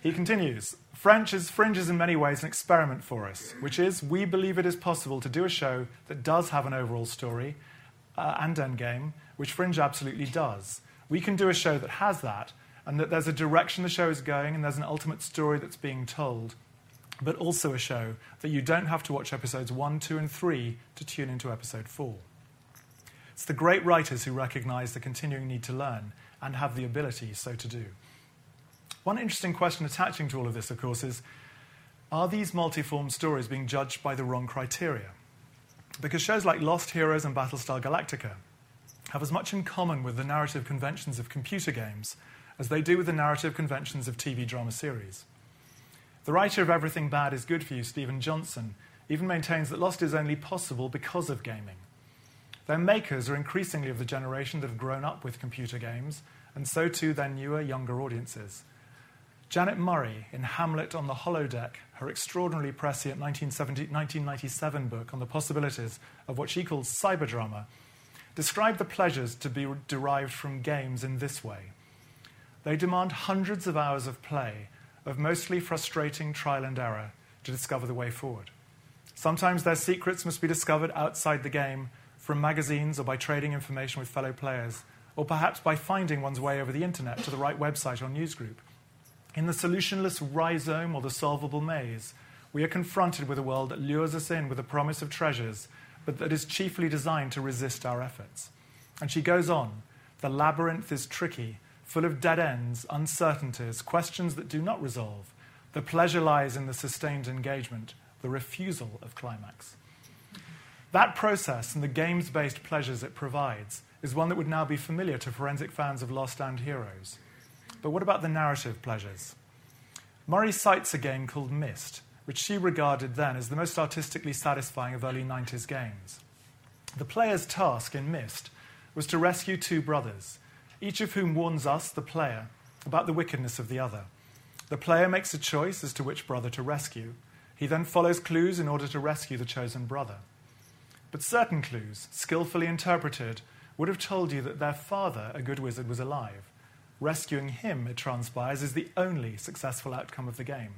He continues French is, Fringe is in many ways an experiment for us, which is we believe it is possible to do a show that does have an overall story uh, and endgame, which Fringe absolutely does. We can do a show that has that, and that there's a direction the show is going and there's an ultimate story that's being told, but also a show that you don't have to watch episodes 1, 2, and 3 to tune into episode 4. It's the great writers who recognize the continuing need to learn and have the ability so to do. One interesting question attaching to all of this, of course, is are these multiform stories being judged by the wrong criteria? Because shows like Lost Heroes and Battlestar Galactica have as much in common with the narrative conventions of computer games as they do with the narrative conventions of TV drama series. The writer of Everything Bad is Good for You, Steven Johnson, even maintains that Lost is only possible because of gaming. Their makers are increasingly of the generation that have grown up with computer games, and so too their newer, younger audiences. Janet Murray, in Hamlet on the Holodeck, her extraordinarily prescient 1997 book on the possibilities of what she calls cyberdrama, described the pleasures to be derived from games in this way. They demand hundreds of hours of play, of mostly frustrating trial and error, to discover the way forward. Sometimes their secrets must be discovered outside the game, from magazines or by trading information with fellow players, or perhaps by finding one's way over the internet to the right website or newsgroup. In the solutionless rhizome or the solvable maze, we are confronted with a world that lures us in with a promise of treasures, but that is chiefly designed to resist our efforts. And she goes on the labyrinth is tricky, full of dead ends, uncertainties, questions that do not resolve. The pleasure lies in the sustained engagement, the refusal of climax. That process and the games based pleasures it provides is one that would now be familiar to forensic fans of Lost and Heroes. But what about the narrative pleasures? Murray cites a game called Myst, which she regarded then as the most artistically satisfying of early 90s games. The player's task in Myst was to rescue two brothers, each of whom warns us, the player, about the wickedness of the other. The player makes a choice as to which brother to rescue. He then follows clues in order to rescue the chosen brother. But certain clues, skillfully interpreted, would have told you that their father, a good wizard, was alive. Rescuing him, it transpires, is the only successful outcome of the game.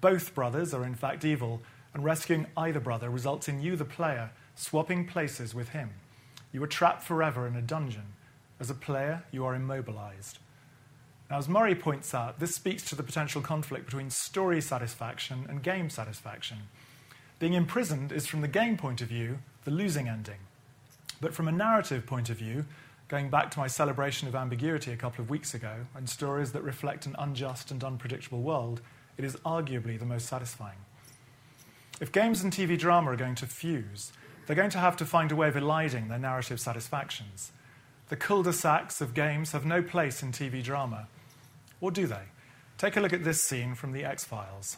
Both brothers are in fact evil, and rescuing either brother results in you, the player, swapping places with him. You are trapped forever in a dungeon. As a player, you are immobilized. Now, as Murray points out, this speaks to the potential conflict between story satisfaction and game satisfaction. Being imprisoned is, from the game point of view, the losing ending. But from a narrative point of view, going back to my celebration of ambiguity a couple of weeks ago and stories that reflect an unjust and unpredictable world, it is arguably the most satisfying. If games and TV drama are going to fuse, they're going to have to find a way of eliding their narrative satisfactions. The cul de sacs of games have no place in TV drama. Or do they? Take a look at this scene from The X Files.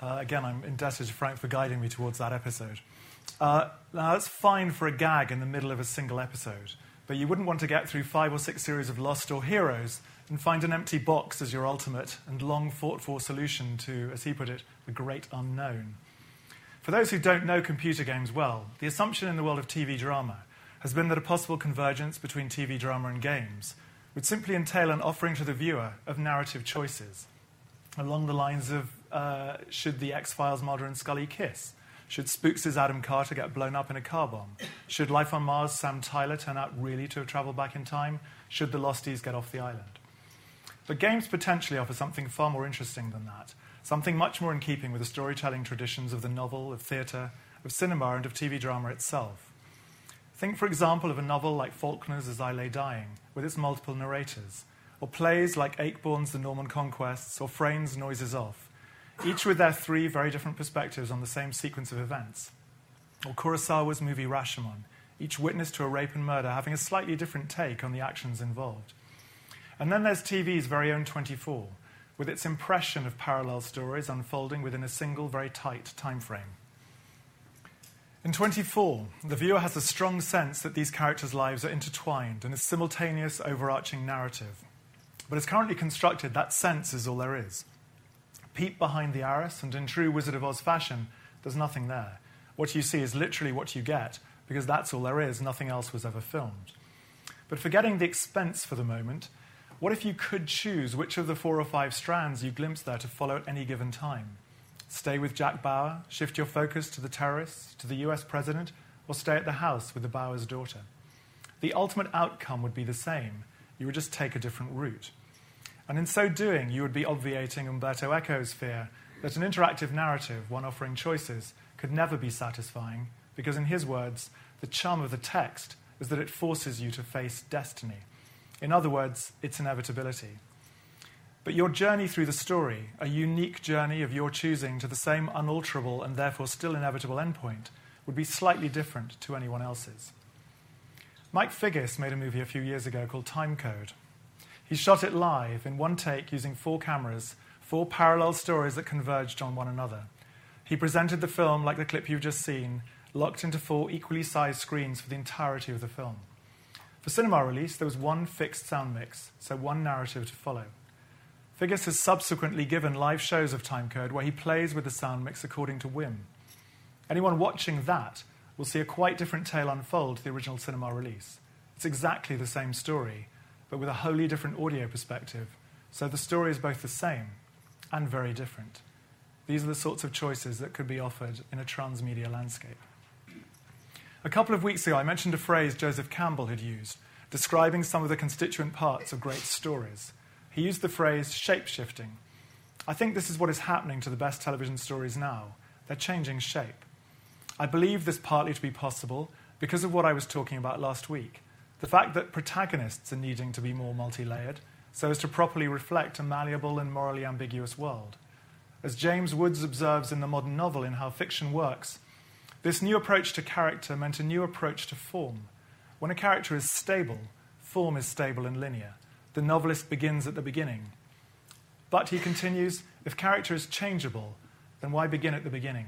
Uh, again, I'm indebted to Frank for guiding me towards that episode. Uh, now, that's fine for a gag in the middle of a single episode, but you wouldn't want to get through five or six series of Lost or Heroes and find an empty box as your ultimate and long fought for solution to, as he put it, the great unknown. For those who don't know computer games well, the assumption in the world of TV drama has been that a possible convergence between TV drama and games would simply entail an offering to the viewer of narrative choices along the lines of uh, should the X Files Mulder and Scully kiss? Should Spooks' Adam Carter get blown up in a car bomb? Should Life on Mars' Sam Tyler turn out really to have traveled back in time? Should the Losties get off the island? But games potentially offer something far more interesting than that, something much more in keeping with the storytelling traditions of the novel, of theatre, of cinema, and of TV drama itself. Think, for example, of a novel like Faulkner's As I Lay Dying, with its multiple narrators, or plays like Ayckbourn's The Norman Conquests, or Frayn's Noises Off each with their three very different perspectives on the same sequence of events. Or Kurosawa's movie Rashomon, each witness to a rape and murder having a slightly different take on the actions involved. And then there's TV's very own 24, with its impression of parallel stories unfolding within a single, very tight time frame. In 24, the viewer has a strong sense that these characters' lives are intertwined in a simultaneous, overarching narrative. But as currently constructed, that sense is all there is peep behind the arras, and in true Wizard of Oz fashion, there's nothing there. What you see is literally what you get, because that's all there is, nothing else was ever filmed. But forgetting the expense for the moment, what if you could choose which of the four or five strands you glimpse there to follow at any given time? Stay with Jack Bauer, shift your focus to the terrorists, to the US president, or stay at the house with the Bauer's daughter? The ultimate outcome would be the same. You would just take a different route. And in so doing, you would be obviating Umberto Eco's fear that an interactive narrative, one offering choices, could never be satisfying, because in his words, the charm of the text is that it forces you to face destiny. In other words, its inevitability. But your journey through the story, a unique journey of your choosing to the same unalterable and therefore still inevitable endpoint, would be slightly different to anyone else's. Mike Figgis made a movie a few years ago called Time Code. He shot it live in one take using four cameras, four parallel stories that converged on one another. He presented the film like the clip you've just seen, locked into four equally sized screens for the entirety of the film. For cinema release, there was one fixed sound mix, so one narrative to follow. Figgis has subsequently given live shows of Timecode where he plays with the sound mix according to whim. Anyone watching that will see a quite different tale unfold to the original cinema release. It's exactly the same story, but with a wholly different audio perspective, so the story is both the same and very different. These are the sorts of choices that could be offered in a transmedia landscape. A couple of weeks ago, I mentioned a phrase Joseph Campbell had used, describing some of the constituent parts of great stories. He used the phrase shape shifting. I think this is what is happening to the best television stories now. They're changing shape. I believe this partly to be possible because of what I was talking about last week the fact that protagonists are needing to be more multi layered so as to properly reflect a malleable and morally ambiguous world. As James Woods observes in the modern novel in How Fiction Works, this new approach to character meant a new approach to form. When a character is stable, form is stable and linear. The novelist begins at the beginning. But he continues if character is changeable, then why begin at the beginning?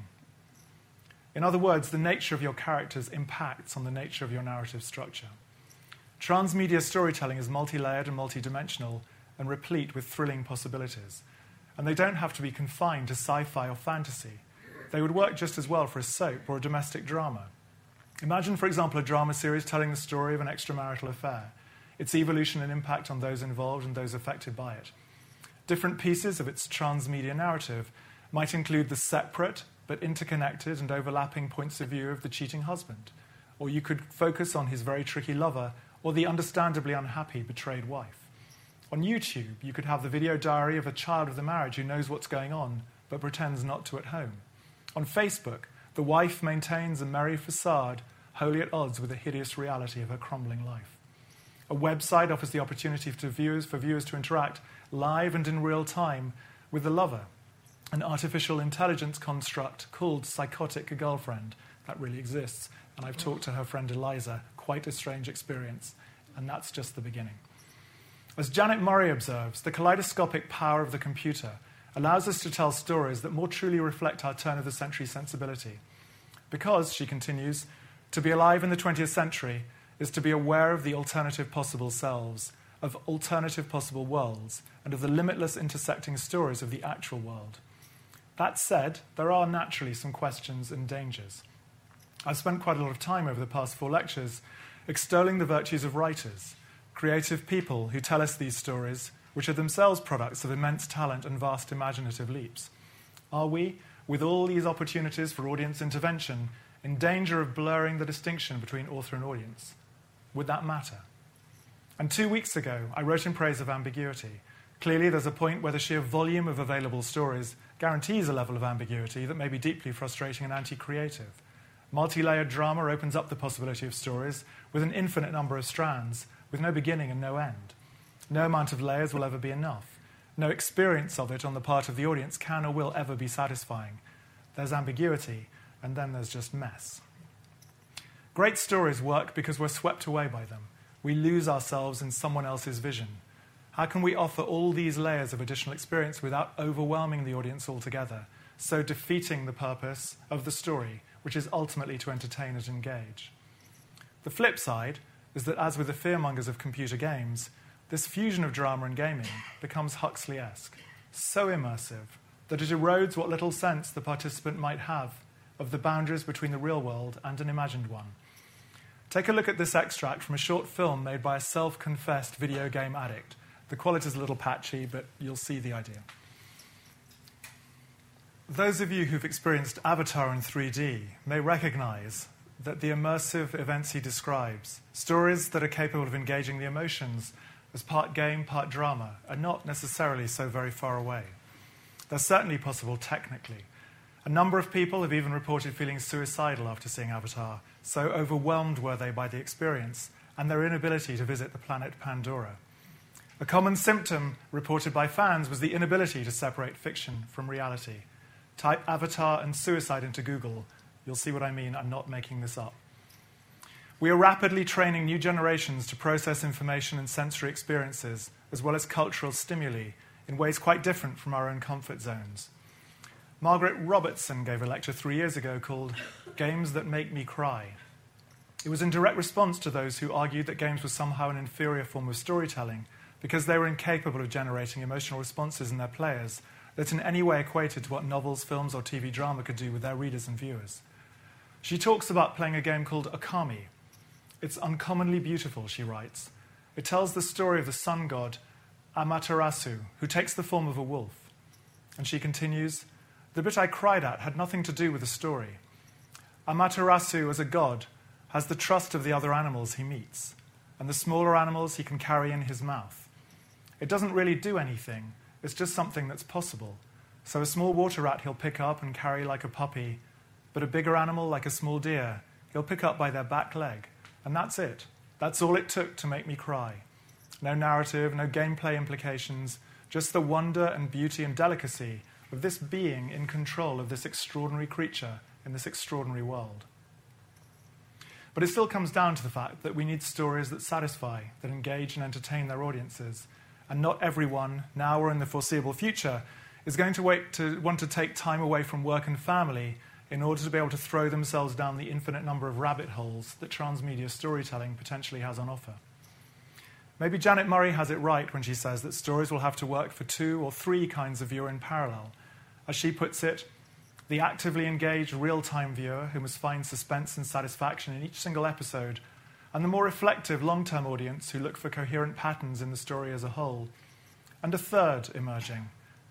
In other words, the nature of your characters impacts on the nature of your narrative structure. Transmedia storytelling is multi layered and multi-dimensional and replete with thrilling possibilities. And they don't have to be confined to sci fi or fantasy. They would work just as well for a soap or a domestic drama. Imagine, for example, a drama series telling the story of an extramarital affair, its evolution and impact on those involved and those affected by it. Different pieces of its transmedia narrative might include the separate, but interconnected and overlapping points of view of the cheating husband. Or you could focus on his very tricky lover or the understandably unhappy betrayed wife. On YouTube, you could have the video diary of a child of the marriage who knows what's going on but pretends not to at home. On Facebook, the wife maintains a merry facade wholly at odds with the hideous reality of her crumbling life. A website offers the opportunity for viewers, for viewers to interact live and in real time with the lover an artificial intelligence construct called Psychotic Girlfriend. That really exists. And I've talked to her friend Eliza. Quite a strange experience. And that's just the beginning. As Janet Murray observes, the kaleidoscopic power of the computer allows us to tell stories that more truly reflect our turn of the century sensibility. Because, she continues, to be alive in the 20th century is to be aware of the alternative possible selves, of alternative possible worlds, and of the limitless intersecting stories of the actual world. That said, there are naturally some questions and dangers. I've spent quite a lot of time over the past four lectures extolling the virtues of writers, creative people who tell us these stories, which are themselves products of immense talent and vast imaginative leaps. Are we, with all these opportunities for audience intervention, in danger of blurring the distinction between author and audience? Would that matter? And two weeks ago, I wrote in praise of ambiguity. Clearly, there's a point where the sheer volume of available stories guarantees a level of ambiguity that may be deeply frustrating and anti creative. Multi layered drama opens up the possibility of stories with an infinite number of strands, with no beginning and no end. No amount of layers will ever be enough. No experience of it on the part of the audience can or will ever be satisfying. There's ambiguity, and then there's just mess. Great stories work because we're swept away by them. We lose ourselves in someone else's vision. How can we offer all these layers of additional experience without overwhelming the audience altogether, so defeating the purpose of the story, which is ultimately to entertain and engage? The flip side is that, as with the fearmongers of computer games, this fusion of drama and gaming becomes Huxley esque, so immersive that it erodes what little sense the participant might have of the boundaries between the real world and an imagined one. Take a look at this extract from a short film made by a self confessed video game addict the quality is a little patchy, but you'll see the idea. Those of you who've experienced Avatar in 3D may recognize that the immersive events he describes, stories that are capable of engaging the emotions as part game, part drama, are not necessarily so very far away. They're certainly possible technically. A number of people have even reported feeling suicidal after seeing Avatar, so overwhelmed were they by the experience and their inability to visit the planet Pandora. A common symptom reported by fans was the inability to separate fiction from reality. Type Avatar and suicide into Google. You'll see what I mean. I'm not making this up. We are rapidly training new generations to process information and sensory experiences, as well as cultural stimuli, in ways quite different from our own comfort zones. Margaret Robertson gave a lecture three years ago called Games That Make Me Cry. It was in direct response to those who argued that games were somehow an inferior form of storytelling because they were incapable of generating emotional responses in their players that in any way equated to what novels, films, or TV drama could do with their readers and viewers. She talks about playing a game called Okami. It's uncommonly beautiful, she writes. It tells the story of the sun god Amaterasu, who takes the form of a wolf. And she continues The bit I cried at had nothing to do with the story. Amaterasu, as a god, has the trust of the other animals he meets, and the smaller animals he can carry in his mouth. It doesn't really do anything, it's just something that's possible. So a small water rat he'll pick up and carry like a puppy, but a bigger animal like a small deer he'll pick up by their back leg. And that's it. That's all it took to make me cry. No narrative, no gameplay implications, just the wonder and beauty and delicacy of this being in control of this extraordinary creature in this extraordinary world. But it still comes down to the fact that we need stories that satisfy, that engage and entertain their audiences, and not everyone, now or in the foreseeable future, is going to, to want to take time away from work and family in order to be able to throw themselves down the infinite number of rabbit holes that transmedia storytelling potentially has on offer. Maybe Janet Murray has it right when she says that stories will have to work for two or three kinds of viewer in parallel. As she puts it, the actively engaged real time viewer who must find suspense and satisfaction in each single episode and the more reflective long term audience who look for coherent patterns in the story as a whole. And a third emerging,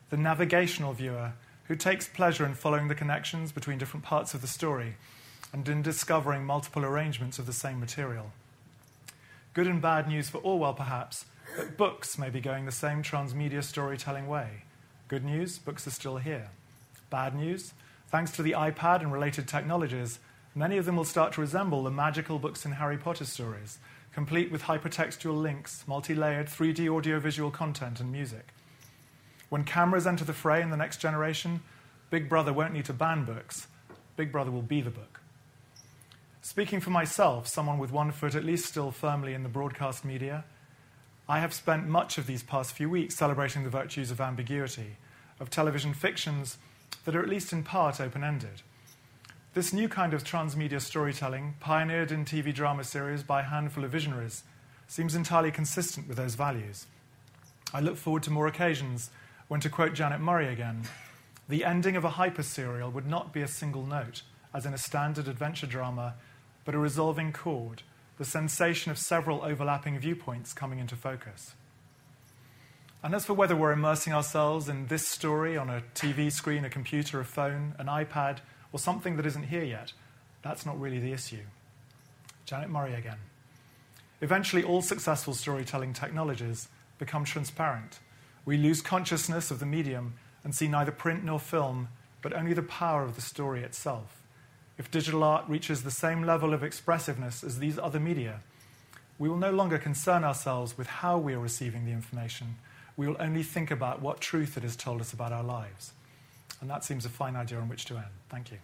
the navigational viewer who takes pleasure in following the connections between different parts of the story and in discovering multiple arrangements of the same material. Good and bad news for Orwell, perhaps, but books may be going the same transmedia storytelling way. Good news, books are still here. Bad news, thanks to the iPad and related technologies, Many of them will start to resemble the magical books in Harry Potter stories, complete with hypertextual links, multi layered 3D audiovisual content, and music. When cameras enter the fray in the next generation, Big Brother won't need to ban books. Big Brother will be the book. Speaking for myself, someone with one foot at least still firmly in the broadcast media, I have spent much of these past few weeks celebrating the virtues of ambiguity, of television fictions that are at least in part open ended. This new kind of transmedia storytelling, pioneered in TV drama series by a handful of visionaries, seems entirely consistent with those values. I look forward to more occasions when, to quote Janet Murray again, the ending of a hyper serial would not be a single note, as in a standard adventure drama, but a resolving chord, the sensation of several overlapping viewpoints coming into focus. And as for whether we're immersing ourselves in this story on a TV screen, a computer, a phone, an iPad, or something that isn't here yet, that's not really the issue. Janet Murray again. Eventually, all successful storytelling technologies become transparent. We lose consciousness of the medium and see neither print nor film, but only the power of the story itself. If digital art reaches the same level of expressiveness as these other media, we will no longer concern ourselves with how we are receiving the information. We will only think about what truth it has told us about our lives. And that seems a fine idea on which to end. Thank you.